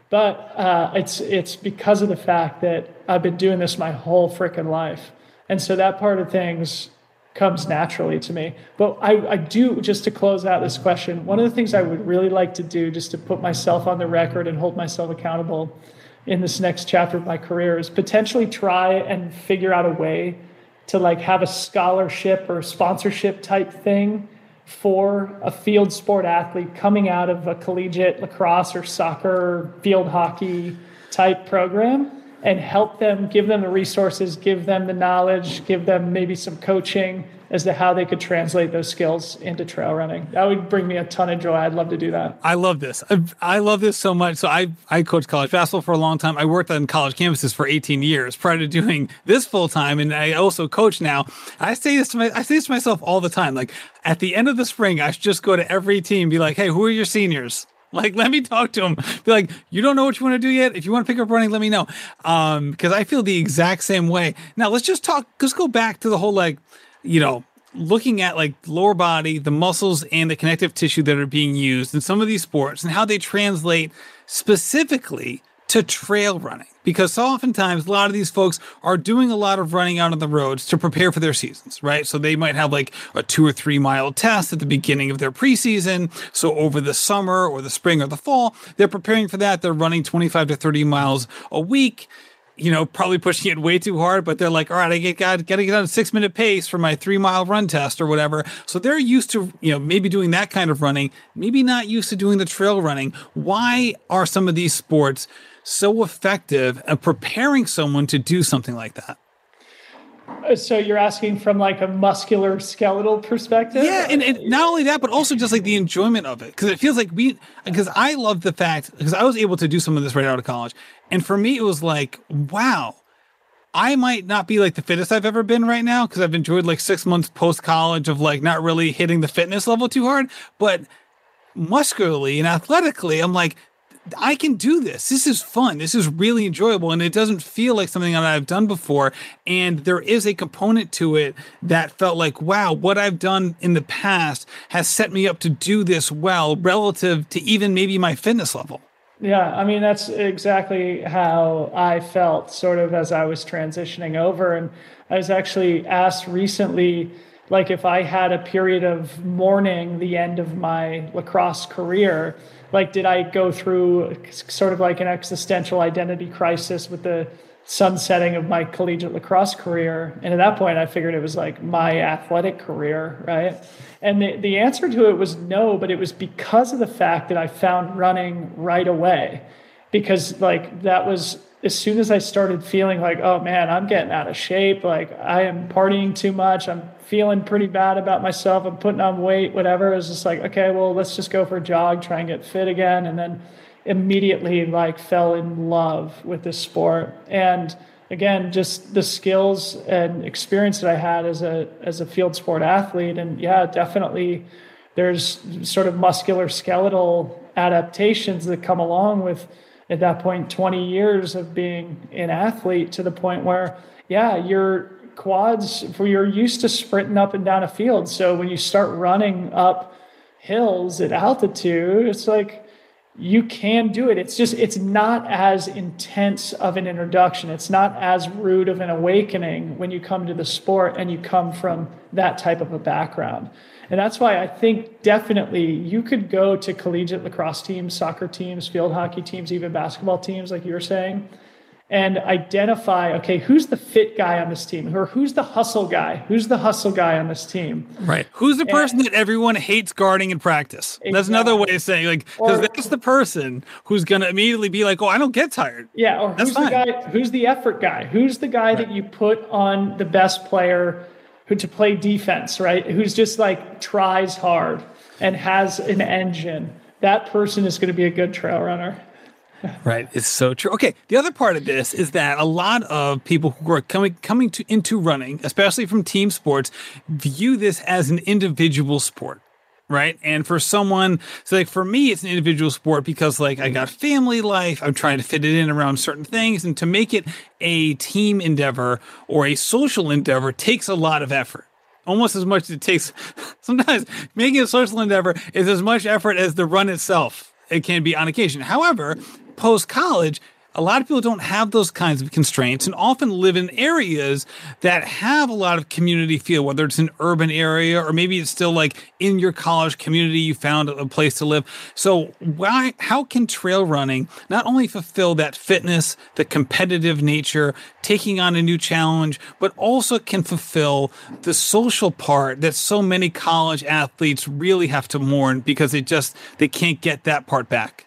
But uh, it's it's because of the fact that I've been doing this my whole freaking life, and so that part of things comes naturally to me. But I, I do, just to close out this question, one of the things I would really like to do, just to put myself on the record and hold myself accountable in this next chapter of my career, is potentially try and figure out a way to like have a scholarship or sponsorship type thing for a field sport athlete coming out of a collegiate lacrosse or soccer field hockey type program and help them, give them the resources, give them the knowledge, give them maybe some coaching as to how they could translate those skills into trail running. That would bring me a ton of joy. I'd love to do that. I love this. I, I love this so much. So I I coached college basketball for a long time. I worked on college campuses for 18 years prior to doing this full time, and I also coach now. I say this to my I say this to myself all the time. Like at the end of the spring, I should just go to every team, be like, "Hey, who are your seniors?" Like, let me talk to them. Be like, you don't know what you want to do yet. If you want to pick up running, let me know. Um, because I feel the exact same way. Now, let's just talk. Let's go back to the whole like, you know, looking at like lower body, the muscles and the connective tissue that are being used in some of these sports and how they translate specifically to trail running. Because so oftentimes a lot of these folks are doing a lot of running out on the roads to prepare for their seasons, right? So they might have like a two or three mile test at the beginning of their preseason. So over the summer or the spring or the fall, they're preparing for that. They're running 25 to 30 miles a week you know, probably pushing it way too hard, but they're like, all right, I get got got to get on a six minute pace for my three mile run test or whatever. So they're used to, you know, maybe doing that kind of running, maybe not used to doing the trail running. Why are some of these sports so effective at preparing someone to do something like that? So you're asking from like a muscular skeletal perspective? Yeah, and, and not only that, but also just like the enjoyment of it. Because it feels like we, because I love the fact, because I was able to do some of this right out of college. And for me, it was like, wow, I might not be like the fittest I've ever been right now because I've enjoyed like six months post college of like not really hitting the fitness level too hard. But muscularly and athletically, I'm like, I can do this. This is fun. This is really enjoyable. And it doesn't feel like something that I've done before. And there is a component to it that felt like, wow, what I've done in the past has set me up to do this well relative to even maybe my fitness level. Yeah, I mean, that's exactly how I felt sort of as I was transitioning over. And I was actually asked recently, like, if I had a period of mourning the end of my lacrosse career like did i go through sort of like an existential identity crisis with the sunsetting of my collegiate lacrosse career? And at that point i figured it was like my athletic career right? And the, the answer to it was no but it was because of the fact that i found running right away because like that was as soon as i started feeling like oh man i'm getting out of shape like i am partying too much i'm feeling pretty bad about myself. I'm putting on weight, whatever. It was just like, okay, well, let's just go for a jog, try and get fit again. And then immediately like fell in love with this sport. And again, just the skills and experience that I had as a as a field sport athlete. And yeah, definitely there's sort of muscular skeletal adaptations that come along with at that point 20 years of being an athlete to the point where yeah you're quads for you're used to sprinting up and down a field. So when you start running up hills at altitude, it's like you can do it. It's just it's not as intense of an introduction. It's not as rude of an awakening when you come to the sport and you come from that type of a background. And that's why I think definitely you could go to collegiate lacrosse teams, soccer teams, field hockey teams, even basketball teams, like you were saying, and identify okay who's the fit guy on this team? Or who's the hustle guy? Who's the hustle guy on this team? Right. Who's the person and, that everyone hates guarding in practice? Exactly. that's another way of saying like because that's the person who's going to immediately be like oh i don't get tired. Yeah or that's who's fine. the guy who's the effort guy? Who's the guy right. that you put on the best player who to play defense right who's just like tries hard and has an engine that person is going to be a good trail runner right. It's so true. Okay. The other part of this is that a lot of people who are coming coming to into running, especially from team sports, view this as an individual sport. Right. And for someone, so like for me, it's an individual sport because like I got family life. I'm trying to fit it in around certain things. And to make it a team endeavor or a social endeavor takes a lot of effort almost as much as it takes sometimes making a social endeavor is as much effort as the run itself it can be on occasion however post college, a lot of people don't have those kinds of constraints and often live in areas that have a lot of community feel, whether it's an urban area or maybe it's still like in your college community, you found a place to live. So why, how can trail running not only fulfill that fitness, the competitive nature, taking on a new challenge, but also can fulfill the social part that so many college athletes really have to mourn because they just, they can't get that part back?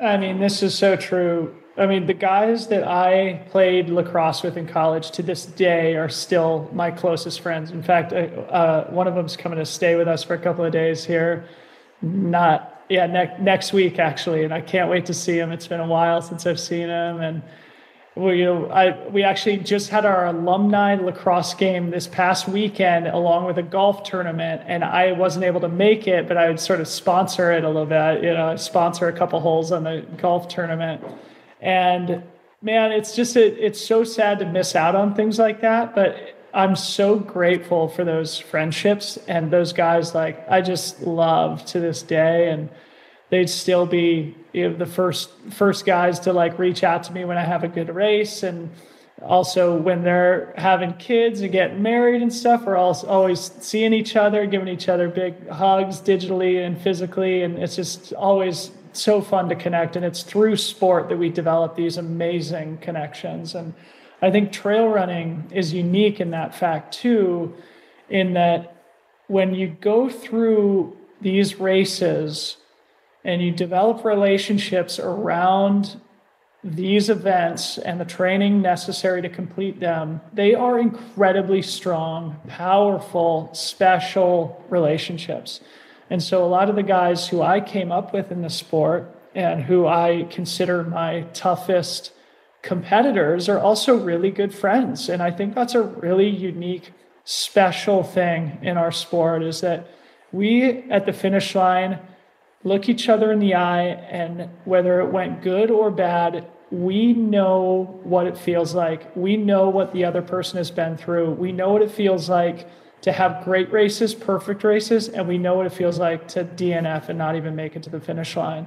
I mean, this is so true. I mean, the guys that I played lacrosse with in college to this day are still my closest friends. In fact, uh, one of them's coming to stay with us for a couple of days here. Not, yeah, ne- next week actually, and I can't wait to see him. It's been a while since I've seen him, and we, you know, I, we actually just had our alumni lacrosse game this past weekend along with a golf tournament and I wasn't able to make it, but I would sort of sponsor it a little bit, you know, sponsor a couple holes on the golf tournament. And man, it's just, it's so sad to miss out on things like that. But I'm so grateful for those friendships and those guys, like, I just love to this day. And they'd still be you know, the first, first guys to like reach out to me when I have a good race. And, also when they're having kids and getting married and stuff we're all always seeing each other giving each other big hugs digitally and physically and it's just always so fun to connect. And it's through sport that we develop these amazing connections. And I think trail running is unique in that fact, too, in that when you go through these races and you develop relationships around these events and the training necessary to complete them, they are incredibly strong, powerful, special relationships. And so a lot of the guys who I came up with in the sport and who I consider my toughest competitors are also really good friends. And I think that's a really unique, special thing in our sport is that we at the finish line look each other in the eye and whether it went good or bad, we know what it feels like. We know what the other person has been through. We know what it feels like to have great races, perfect races, and we know what it feels like to DNF and not even make it to the finish line.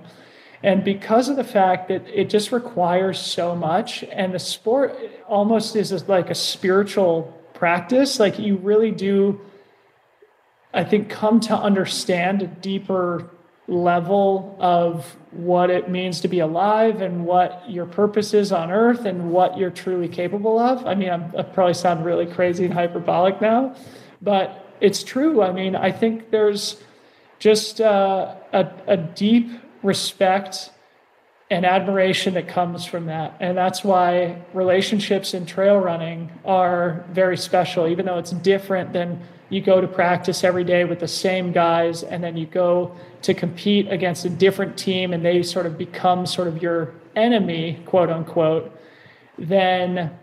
And because of the fact that it just requires so much, and the sport almost is like a spiritual practice, like you really do, I think, come to understand a deeper level of what it means to be alive and what your purpose is on earth and what you're truly capable of. I mean, I probably sound really crazy and hyperbolic now, but it's true. I mean, I think there's just uh, a, a deep respect and admiration that comes from that. And that's why relationships in trail running are very special, even though it's different than you go to practice every day with the same guys and then you go to compete against a different team and they sort of become sort of your enemy, quote unquote, then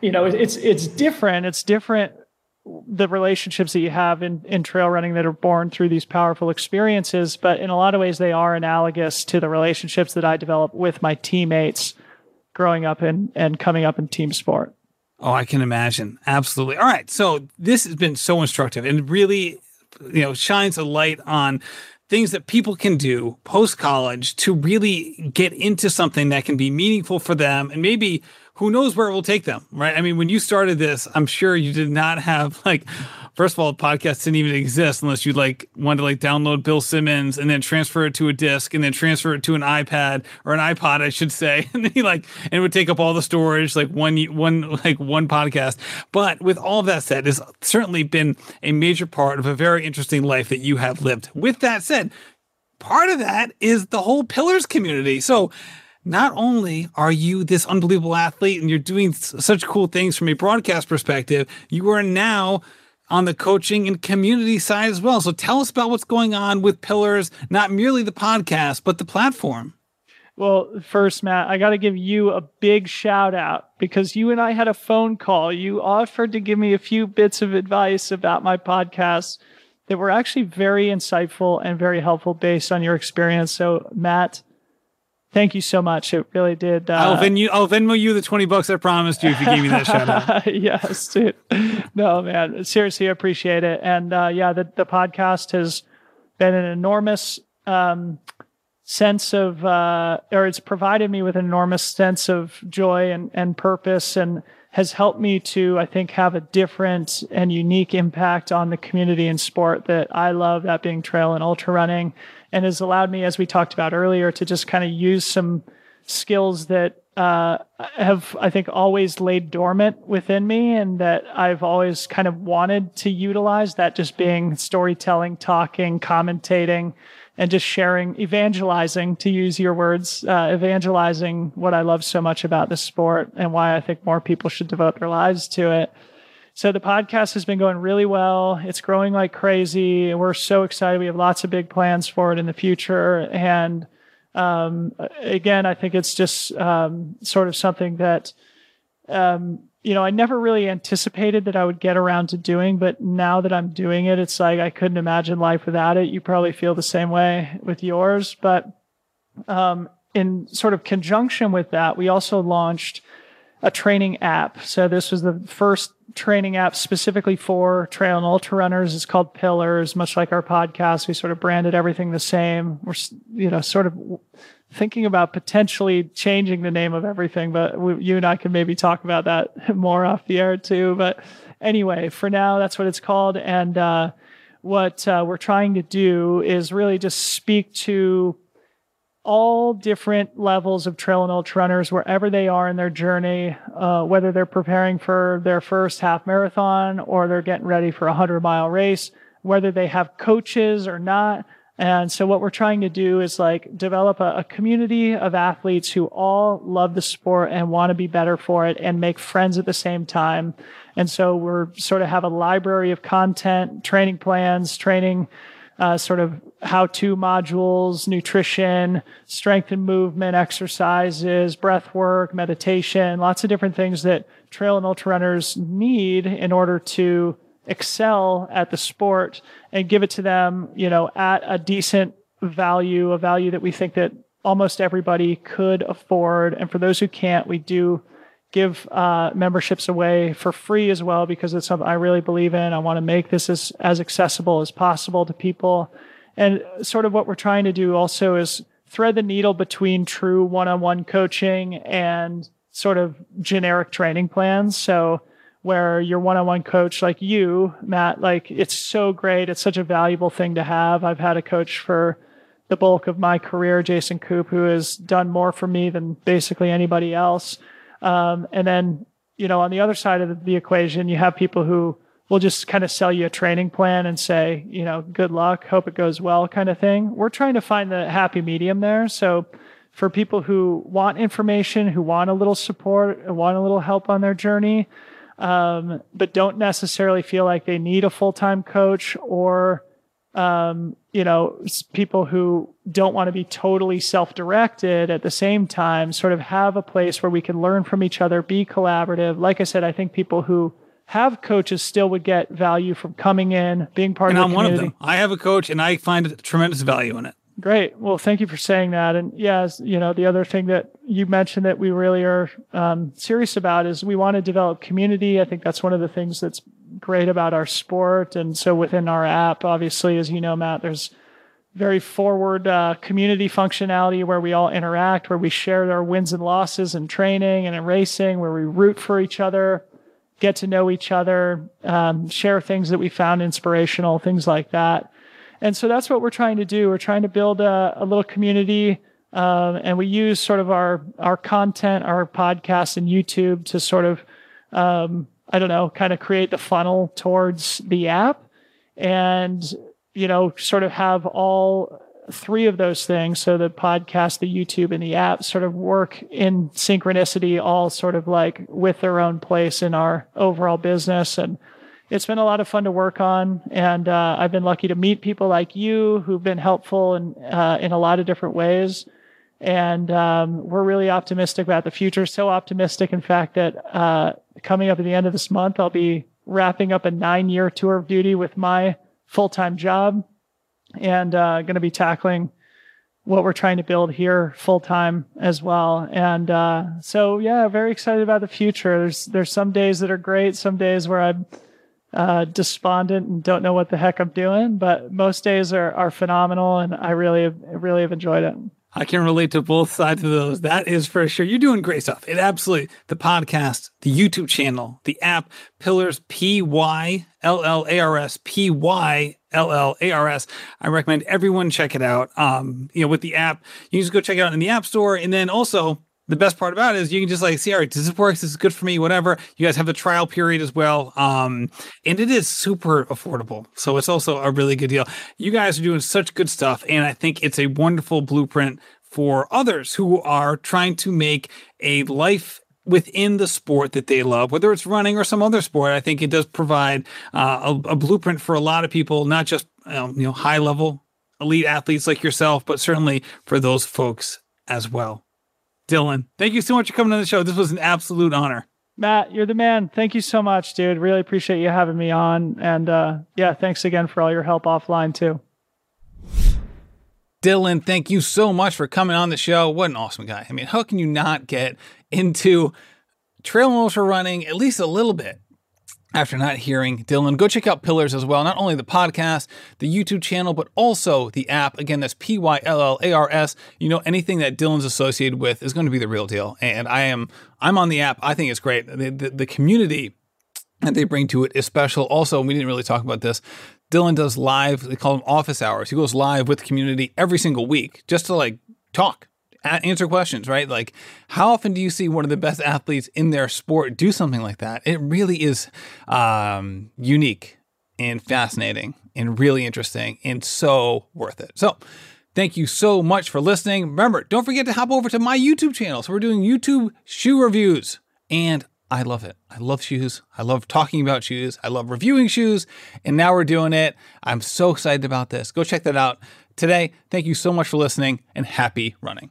you know it's it's different. It's different the relationships that you have in, in trail running that are born through these powerful experiences, but in a lot of ways they are analogous to the relationships that I developed with my teammates growing up and, and coming up in team sport. Oh, I can imagine. Absolutely. All right. So this has been so instructive and really, you know, shines a light on things that people can do post college to really get into something that can be meaningful for them and maybe who knows where it will take them, right? I mean, when you started this, I'm sure you did not have like, first of all, podcasts didn't even exist unless you like wanted to like download Bill Simmons and then transfer it to a disc and then transfer it to an iPad or an iPod, I should say. And then you like, and it would take up all the storage, like one, one, like one podcast. But with all that said, it's certainly been a major part of a very interesting life that you have lived. With that said, part of that is the whole Pyllars community. So, not only are you this unbelievable athlete and you're doing such cool things from a broadcast perspective, you are now on the coaching and community side as well. So tell us about what's going on with Pyllars, not merely the podcast, but the platform. Well, first, Matt, I got to give you a big shout out because you and I had a phone call. You offered to give me a few bits of advice about my podcast that were actually very insightful and very helpful based on your experience. So, Matt, Thank you so much. It really did. Uh, I'll, Venmo, I'll Venmo you the 20 bucks I promised you if you gave me that shout out. yes, dude. No, man. Seriously, I appreciate it. And uh, yeah, the, the podcast has been an enormous um, sense of, uh, or it's provided me with an enormous sense of joy and, and purpose and has helped me to, I think, have a different and unique impact on the community and sport that I love, that being trail and ultra running, and has allowed me, as we talked about earlier, to just kind of use some skills that uh, have, I think, always laid dormant within me and that I've always kind of wanted to utilize that just being storytelling, talking, commentating, and just sharing, evangelizing, to use your words, uh, evangelizing what I love so much about this sport and why I think more people should devote their lives to it. So the podcast has been going really well. It's growing like crazy. We're so excited. We have lots of big plans for it in the future. And um, again, I think it's just um, sort of something that um, you know, I never really anticipated that I would get around to doing, but now that I'm doing it, it's like I couldn't imagine life without it. You probably feel the same way with yours, but um, in sort of conjunction with that, we also launched a training app. So this was the first training app specifically for trail and ultra runners. It's called Pyllars, much like our podcast. We sort of branded everything the same. We're, you know, sort of thinking about potentially changing the name of everything, but we, you and I can maybe talk about that more off the air too. But anyway, for now, that's what it's called. And uh, what uh, we're trying to do is really just speak to all different levels of trail and ultra runners, wherever they are in their journey, uh, whether they're preparing for their first half marathon or they're getting ready for a 100 mile race, whether they have coaches or not and so what we're trying to do is like develop a, a, community of athletes who all love the sport and want to be better for it and make friends at the same time. And so we're sort of have a library of content, training plans, training, uh, sort of how-to modules, nutrition, strength and movement exercises, breath work, meditation, lots of different things that trail and ultra runners need in order to excel at the sport and give it to them, you know, at a decent value, a value that we think that almost everybody could afford. And for those who can't, we do give uh, memberships away for free as well because it's something I really believe in. I want to make this as, as accessible as possible to people. And sort of what we're trying to do also is thread the needle between true one-on-one coaching and sort of generic training plans. So where your one-on-one coach like you, Matt, like it's so great. It's such a valuable thing to have. I've had a coach for the bulk of my career, Jason Koop, who has done more for me than basically anybody else. Um, and then, you know, on the other side of the, equation, you have people who will just kind of sell you a training plan and say, you know, good luck, hope it goes well kind of thing. We're trying to find the happy medium there. So for people who want information, who want a little support, want a little help on their journey, um, but don't necessarily feel like they need a full time coach or, um, you know, people who don't want to be totally self directed at the same time, sort of have a place where we can learn from each other, be collaborative. Like I said, I think people who have coaches still would get value from coming in, being part and of the I'm community. one of them. I have a coach and I find tremendous value in it. Great. Well, thank you for saying that. And yes, you know, the other thing that you mentioned that we really are um, serious about is we want to develop community. I think that's one of the things that's great about our sport. And so within our app, obviously, as you know, Matt, there's very forward uh, community functionality where we all interact, where we share our wins and losses in training and in racing, where we root for each other, get to know each other, um, share things that we found inspirational, things like that. And so that's what we're trying to do. We're trying to build a, a little community. Um, and we use sort of our, our content, our podcast and YouTube to sort of, um, I don't know, kind of create the funnel towards the app and, you know, sort of have all three of those things. So the podcast, the YouTube and the app sort of work in synchronicity, all sort of like with their own place in our overall business. And, it's been a lot of fun to work on, and uh, I've been lucky to meet people like you who've been helpful in uh, in a lot of different ways. And um, we're really optimistic about the future. So optimistic, in fact, that uh, coming up at the end of this month, I'll be wrapping up a nine year tour of duty with my full time job, and uh, going to be tackling what we're trying to build here full time as well. And uh, so, yeah, very excited about the future. There's there's some days that are great, some days where I'm uh, despondent and don't know what the heck I'm doing. But most days are, are phenomenal, and I really, really have enjoyed it. I can relate to both sides of those. That is for sure. You're doing great stuff. It absolutely the podcast, the YouTube channel, the app, Pyllars P Y L L A R S P Y L L A R S. I recommend everyone check it out. Um, you know, with the app, you can just go check it out in the App Store, and then also the best part about it is you can just like see, all right, this work? This is good for me, whatever. You guys have the trial period as well. Um, and it is super affordable. So it's also a really good deal. You guys are doing such good stuff. And I think it's a wonderful blueprint for others who are trying to make a life within the sport that they love, whether it's running or some other sport. I think it does provide uh, a, a, blueprint for a lot of people, not just um, you know high level elite athletes like yourself, but certainly for those folks as well. Dylan, thank you so much for coming on the show. This was an absolute honor. Matt, you're the man. Thank you so much, dude. Really appreciate you having me on. And uh, yeah, thanks again for all your help offline, too. Dylan, thank you so much for coming on the show. What an awesome guy. I mean, how can you not get into trail ultra running at least a little bit? After not hearing Dylan. Go check out Pyllars as well. Not only the podcast, the YouTube channel, but also the app. Again, that's P Y L L A R S. You know, anything that Dylan's associated with is going to be the real deal. And I am, I'm on the app. I think it's great. The, the, the community that they bring to it is special. Also, we didn't really talk about this. Dylan does live, they call them office hours. He goes live with the community every single week just to like talk answer questions, right? Like, how often do you see one of the best athletes in their sport do something like that? It really is um, unique and fascinating and really interesting and so worth it. So, thank you so much for listening. Remember, don't forget to hop over to my YouTube channel. So, we're doing YouTube shoe reviews, and I love it. I love shoes. I love talking about shoes. I love reviewing shoes. And now we're doing it. I'm so excited about this. Go check that out today. Thank you so much for listening and happy running.